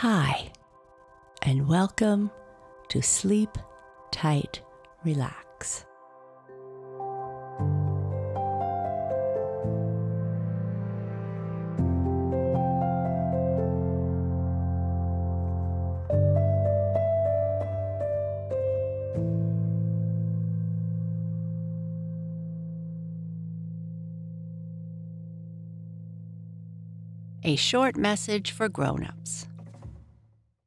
Hi, and welcome to Sleep Tight Relax. A short message for grown-ups.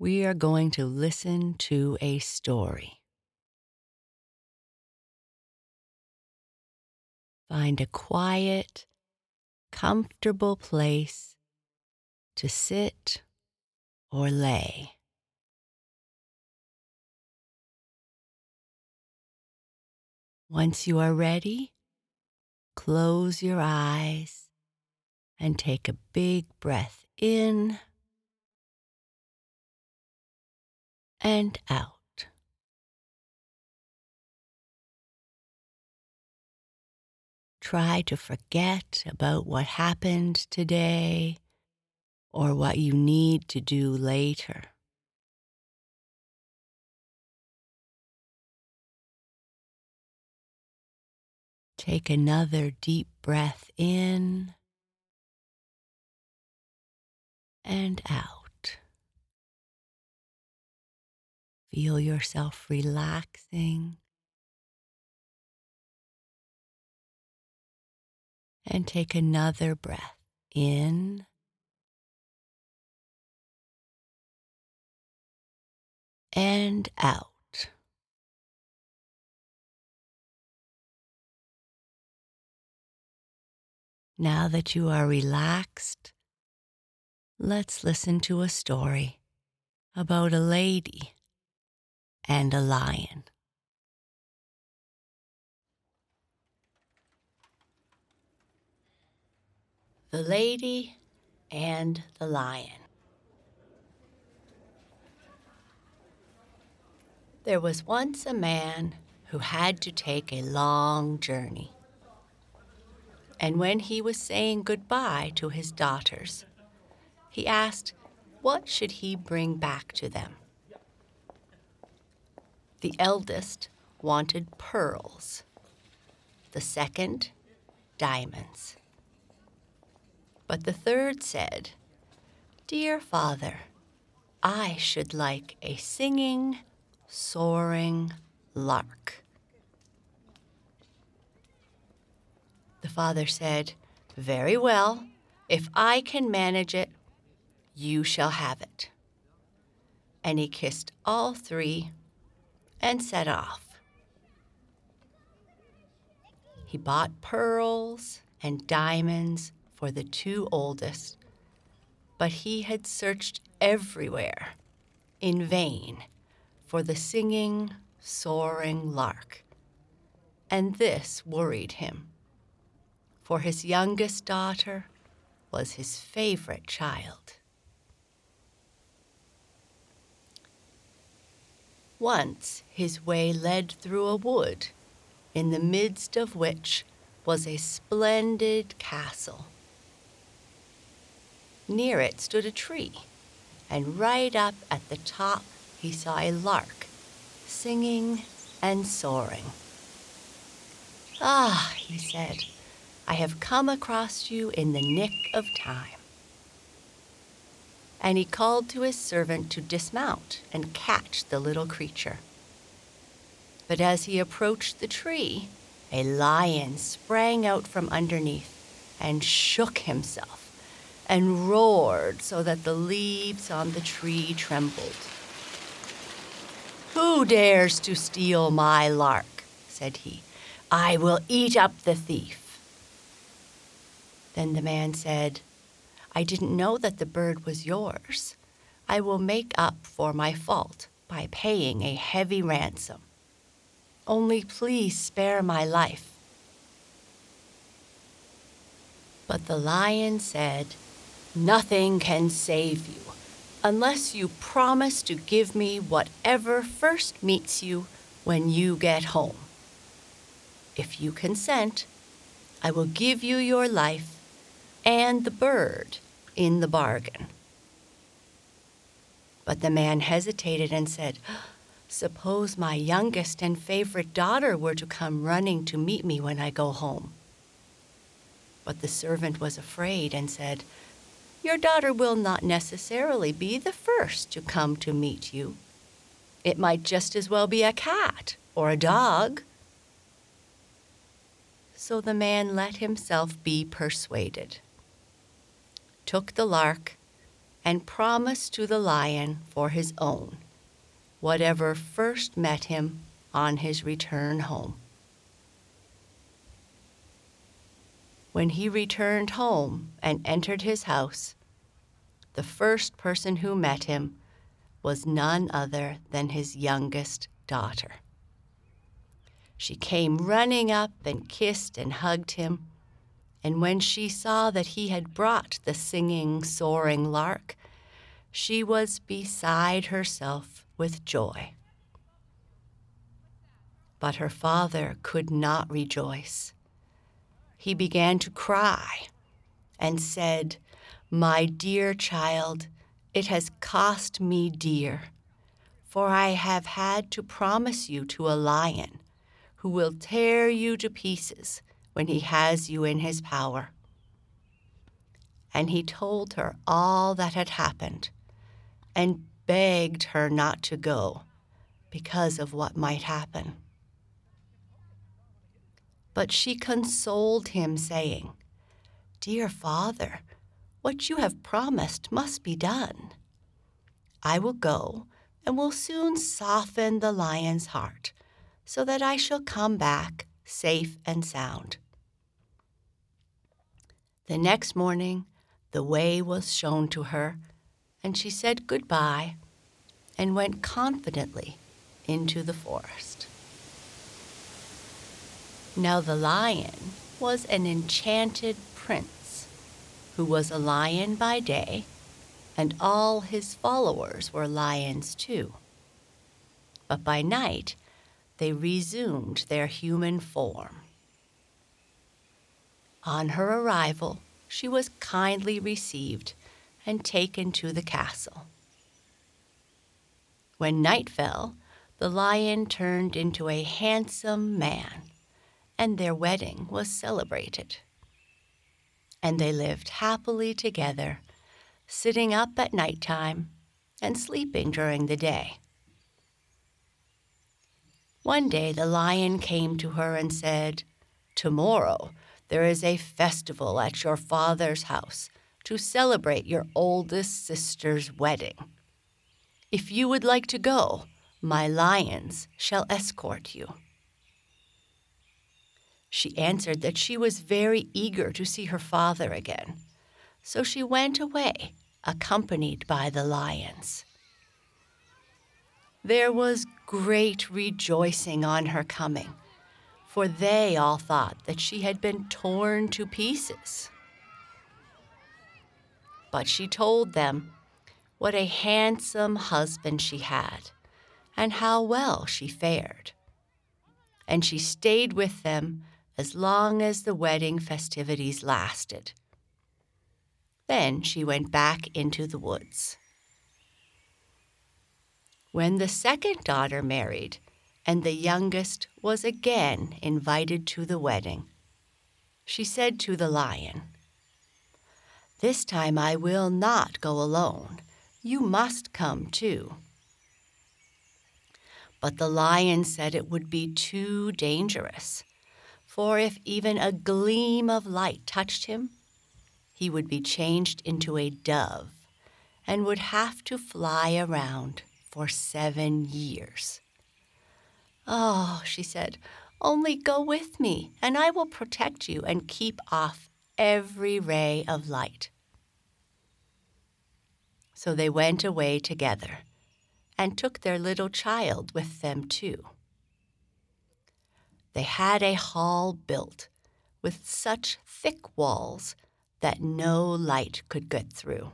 we are going to listen to a story. Find a quiet, comfortable place to sit or lay. Once you are ready, close your eyes and take a big breath in and out. Try to forget about what happened today or what you need to do later. Take another deep breath in and out. Feel yourself relaxing and take another breath in and out. Now that you are relaxed, let's listen to a story about a lady and a lion. The Lady and the Lion. There was once a man who had to take a long journey. And when he was saying goodbye to his daughters, he asked what should he bring back to them. The eldest wanted pearls, the second, diamonds. But the third said, Dear father, I should like a singing, soaring lark. The father said, Very well. If I can manage it, you shall have it. And he kissed all three and set off. He bought pearls and diamonds for the two oldest, but he had searched everywhere in vain for the singing, soaring lark. And this worried him, for his youngest daughter was his favorite child. Once his way led through a wood, in the midst of which was a splendid castle. Near it stood a tree, and right up at the top he saw a lark, singing and soaring. Ah, he said, I have come across you in the nick of time. And he called to his servant to dismount and catch the little creature. But as he approached the tree, a lion sprang out from underneath and shook himself and roared so that the leaves on the tree trembled. Who dares to steal my lark? said he. I will eat up the thief. Then the man said, I didn't know that the bird was yours. I will make up for my fault by paying a heavy ransom. Only please spare my life. But the lion said, Nothing can save you unless you promise to give me whatever first meets you when you get home. If you consent, I will give you your life and the bird in the bargain. But the man hesitated and said, Suppose my youngest and favorite daughter were to come running to meet me when I go home. But the servant was afraid and said, your daughter will not necessarily be the first to come to meet you. It might just as well be a cat or a dog. So the man let himself be persuaded, took the lark, and promised to the lion for his own whatever first met him on his return home. When he returned home and entered his house, the first person who met him was none other than his youngest daughter. She came running up and kissed and hugged him, and when she saw that he had brought the singing, soaring lark, she was beside herself with joy. But her father could not rejoice he began to cry and said, My dear child, it has cost me dear, for I have had to promise you to a lion who will tear you to pieces when he has you in his power. And he told her all that had happened and begged her not to go because of what might happen. But she consoled him, saying, Dear father, what you have promised must be done. I will go and will soon soften the lion's heart, so that I shall come back safe and sound. The next morning, the way was shown to her, and she said goodbye and went confidently into the forest. Now the lion was an enchanted prince who was a lion by day, and all his followers were lions too. But by night they resumed their human form. On her arrival, she was kindly received and taken to the castle. When night fell, the lion turned into a handsome man and their wedding was celebrated. And they lived happily together, sitting up at night time and sleeping during the day. One day the lion came to her and said, Tomorrow there is a festival at your father's house to celebrate your oldest sister's wedding. If you would like to go, my lions shall escort you. She answered that she was very eager to see her father again. So she went away, accompanied by the lions. There was great rejoicing on her coming, for they all thought that she had been torn to pieces. But she told them what a handsome husband she had and how well she fared. And she stayed with them as long as the wedding festivities lasted. Then she went back into the woods. When the second daughter married, and the youngest was again invited to the wedding, she said to the lion, This time I will not go alone. You must come too. But the lion said it would be too dangerous, for if even a gleam of light touched him, he would be changed into a dove and would have to fly around for seven years. Oh, she said, only go with me, and I will protect you and keep off every ray of light. So they went away together and took their little child with them too. They had a hall built with such thick walls that no light could get through.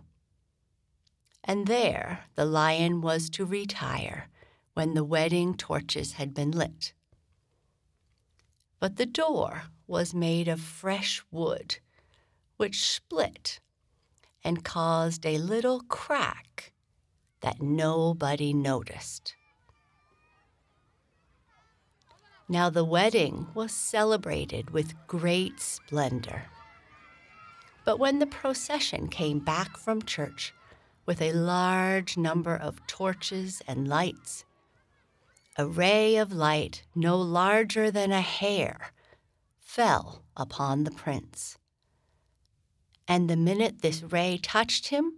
And there the lion was to retire when the wedding torches had been lit. But the door was made of fresh wood, which split and caused a little crack that nobody noticed. Now the wedding was celebrated with great splendor. But when the procession came back from church with a large number of torches and lights, a ray of light no larger than a hair fell upon the prince. And the minute this ray touched him,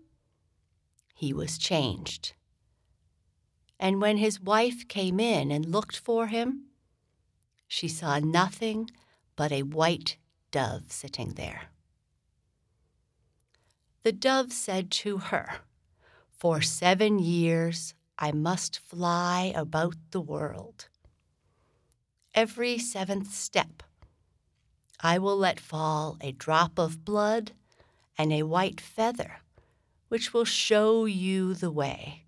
he was changed. And when his wife came in and looked for him, she saw nothing but a white dove sitting there. The dove said to her, For seven years I must fly about the world. Every seventh step, I will let fall a drop of blood and a white feather which will show you the way.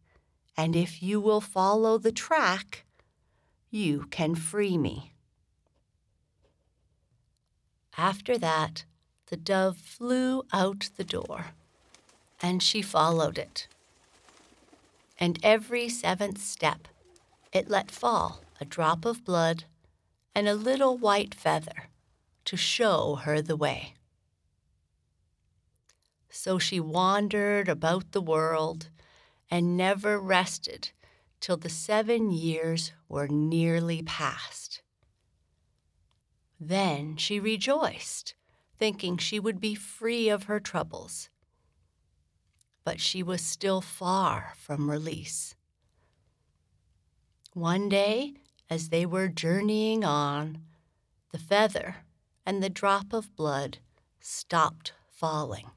And if you will follow the track, you can free me. After that, the dove flew out the door, and she followed it. And every seventh step, it let fall a drop of blood and a little white feather to show her the way. So she wandered about the world and never rested till the seven years were nearly past. Then she rejoiced, thinking she would be free of her troubles. But she was still far from release. One day, as they were journeying on, the feather and the drop of blood stopped falling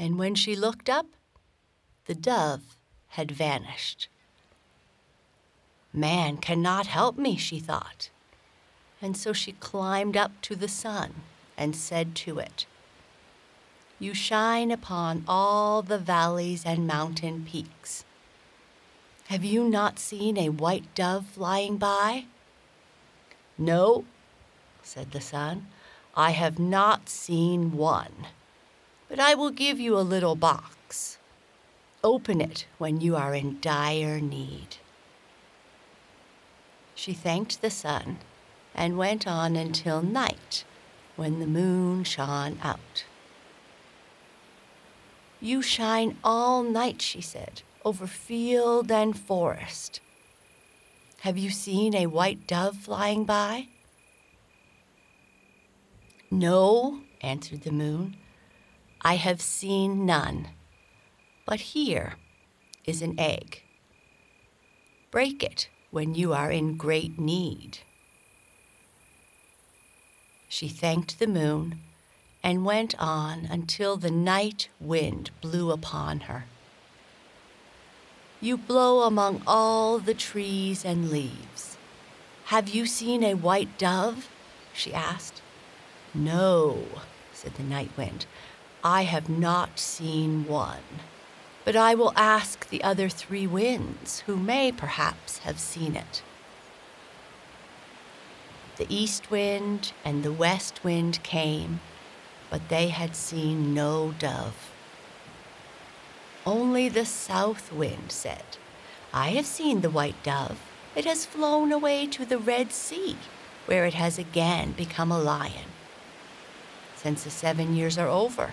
and when she looked up, the dove had vanished. Man cannot help me, she thought. And so she climbed up to the sun and said to it, You shine upon all the valleys and mountain peaks. Have you not seen a white dove flying by? No, said the sun, I have not seen one but I will give you a little box. Open it when you are in dire need. She thanked the sun and went on until night when the moon shone out. You shine all night, she said, over field and forest. Have you seen a white dove flying by? No, answered the moon. I have seen none. But here is an egg. Break it when you are in great need. She thanked the moon and went on until the night wind blew upon her. You blow among all the trees and leaves. Have you seen a white dove? she asked. No, said the night wind. I have not seen one, but I will ask the other three winds, who may perhaps have seen it. The east wind and the west wind came, but they had seen no dove. Only the south wind said, I have seen the white dove. It has flown away to the Red Sea, where it has again become a lion. Since the seven years are over,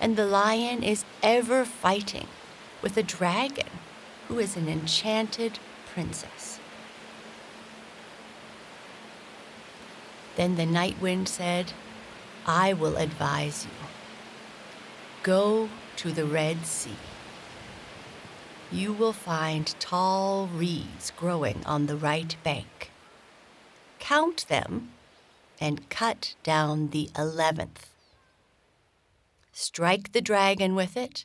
and the lion is ever fighting with a dragon who is an enchanted princess. Then the night wind said, I will advise you. Go to the Red Sea. You will find tall reeds growing on the right bank. Count them and cut down the eleventh. Strike the dragon with it,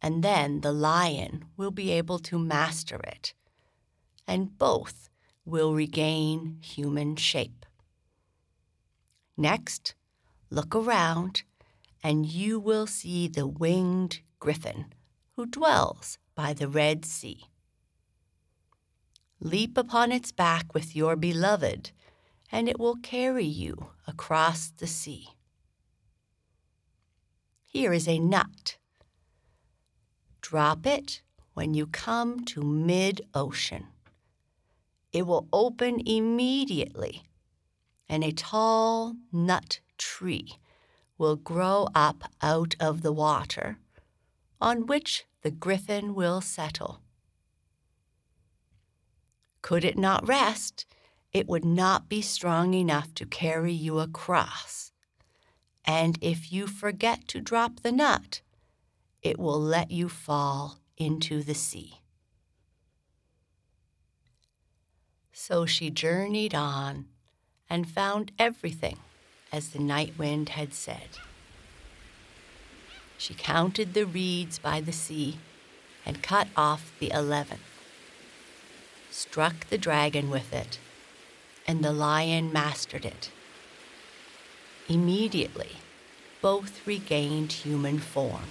and then the lion will be able to master it, and both will regain human shape. Next, look around, and you will see the winged griffin who dwells by the Red Sea. Leap upon its back with your beloved, and it will carry you across the sea. Here is a nut. Drop it when you come to mid ocean. It will open immediately, and a tall nut tree will grow up out of the water, on which the griffin will settle. Could it not rest, it would not be strong enough to carry you across and if you forget to drop the nut, it will let you fall into the sea. So she journeyed on and found everything as the night wind had said. She counted the reeds by the sea and cut off the eleventh, struck the dragon with it, and the lion mastered it. Immediately, both regained human form.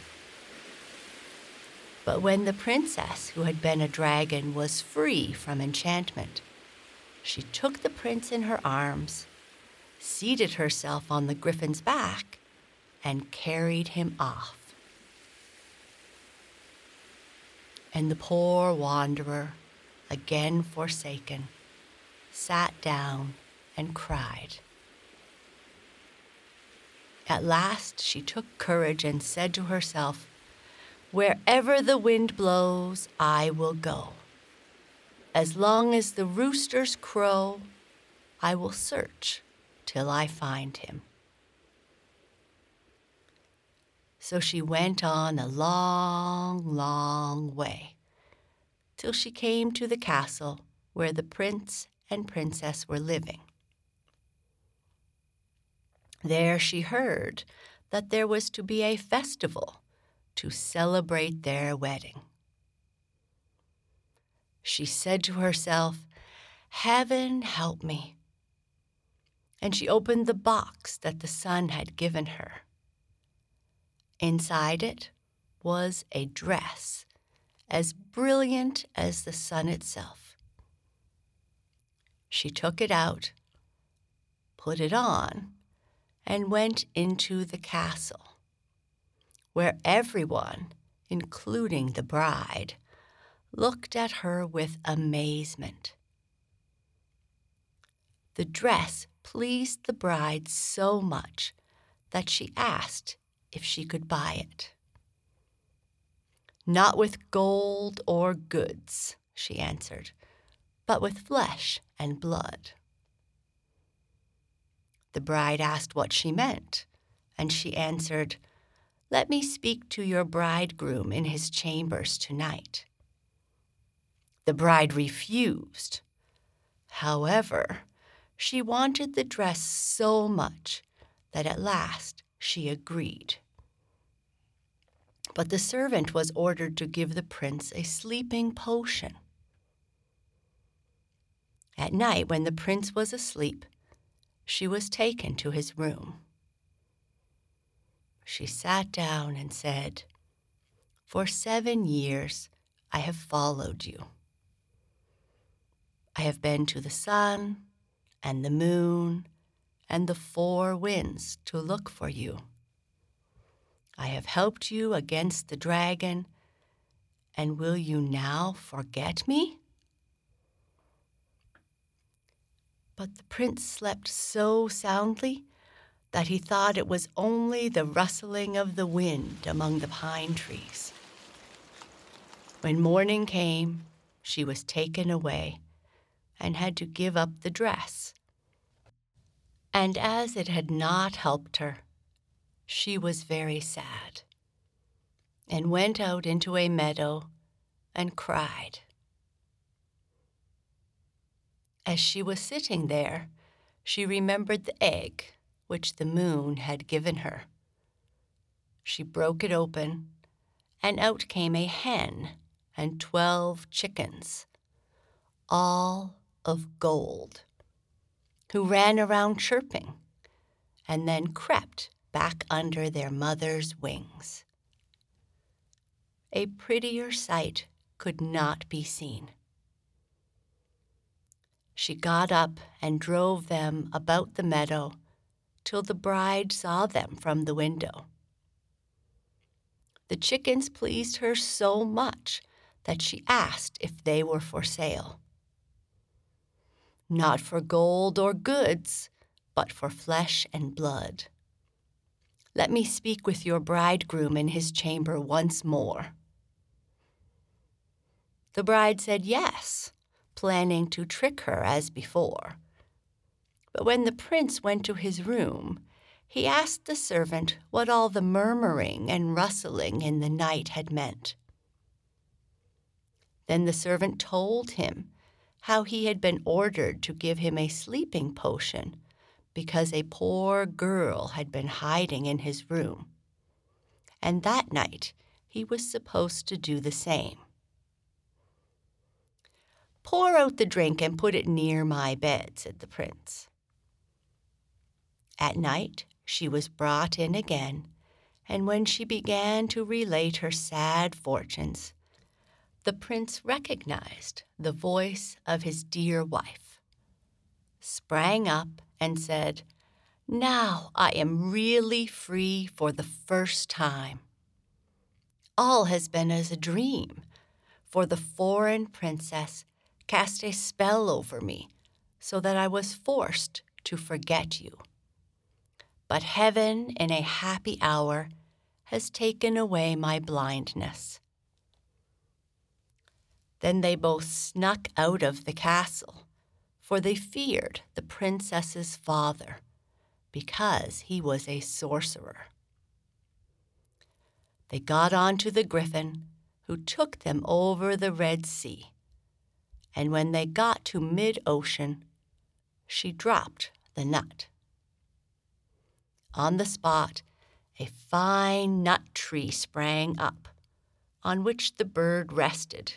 But when the princess, who had been a dragon, was free from enchantment, she took the prince in her arms, seated herself on the griffin's back, and carried him off. And the poor wanderer, again forsaken, sat down and cried. At last she took courage and said to herself, Wherever the wind blows, I will go. As long as the roosters crow, I will search till I find him. So she went on a long, long way till she came to the castle where the prince and princess were living. There she heard that there was to be a festival to celebrate their wedding. She said to herself, Heaven help me. And she opened the box that the sun had given her. Inside it was a dress as brilliant as the sun itself. She took it out, put it on, and went into the castle, where everyone, including the bride, looked at her with amazement. The dress pleased the bride so much that she asked if she could buy it. Not with gold or goods, she answered, but with flesh and blood. The bride asked what she meant, and she answered, Let me speak to your bridegroom in his chambers tonight. The bride refused. However, she wanted the dress so much that at last she agreed. But the servant was ordered to give the prince a sleeping potion. At night, when the prince was asleep, she was taken to his room. She sat down and said, For seven years I have followed you. I have been to the sun and the moon and the four winds to look for you. I have helped you against the dragon, and will you now forget me? But the prince slept so soundly that he thought it was only the rustling of the wind among the pine trees. When morning came, she was taken away and had to give up the dress. And as it had not helped her, she was very sad and went out into a meadow and cried. As she was sitting there, she remembered the egg which the moon had given her. She broke it open, and out came a hen and twelve chickens, all of gold, who ran around chirping and then crept back under their mother's wings. A prettier sight could not be seen. She got up and drove them about the meadow till the bride saw them from the window. The chickens pleased her so much that she asked if they were for sale. Not for gold or goods, but for flesh and blood. Let me speak with your bridegroom in his chamber once more. The bride said yes, planning to trick her as before. But when the prince went to his room, he asked the servant what all the murmuring and rustling in the night had meant. Then the servant told him how he had been ordered to give him a sleeping potion because a poor girl had been hiding in his room. And that night he was supposed to do the same. Pour out the drink and put it near my bed, said the prince. At night she was brought in again, and when she began to relate her sad fortunes, the prince recognized the voice of his dear wife, sprang up, and said, Now I am really free for the first time. All has been as a dream, for the foreign princess cast a spell over me so that I was forced to forget you. But heaven, in a happy hour, has taken away my blindness. Then they both snuck out of the castle, for they feared the princess's father, because he was a sorcerer. They got on to the griffin, who took them over the Red Sea and when they got to mid ocean, she dropped the nut. On the spot, a fine nut tree sprang up, on which the bird rested.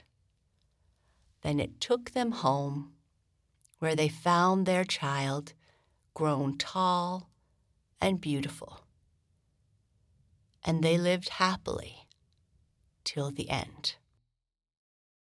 Then it took them home, where they found their child grown tall and beautiful. And they lived happily till the end.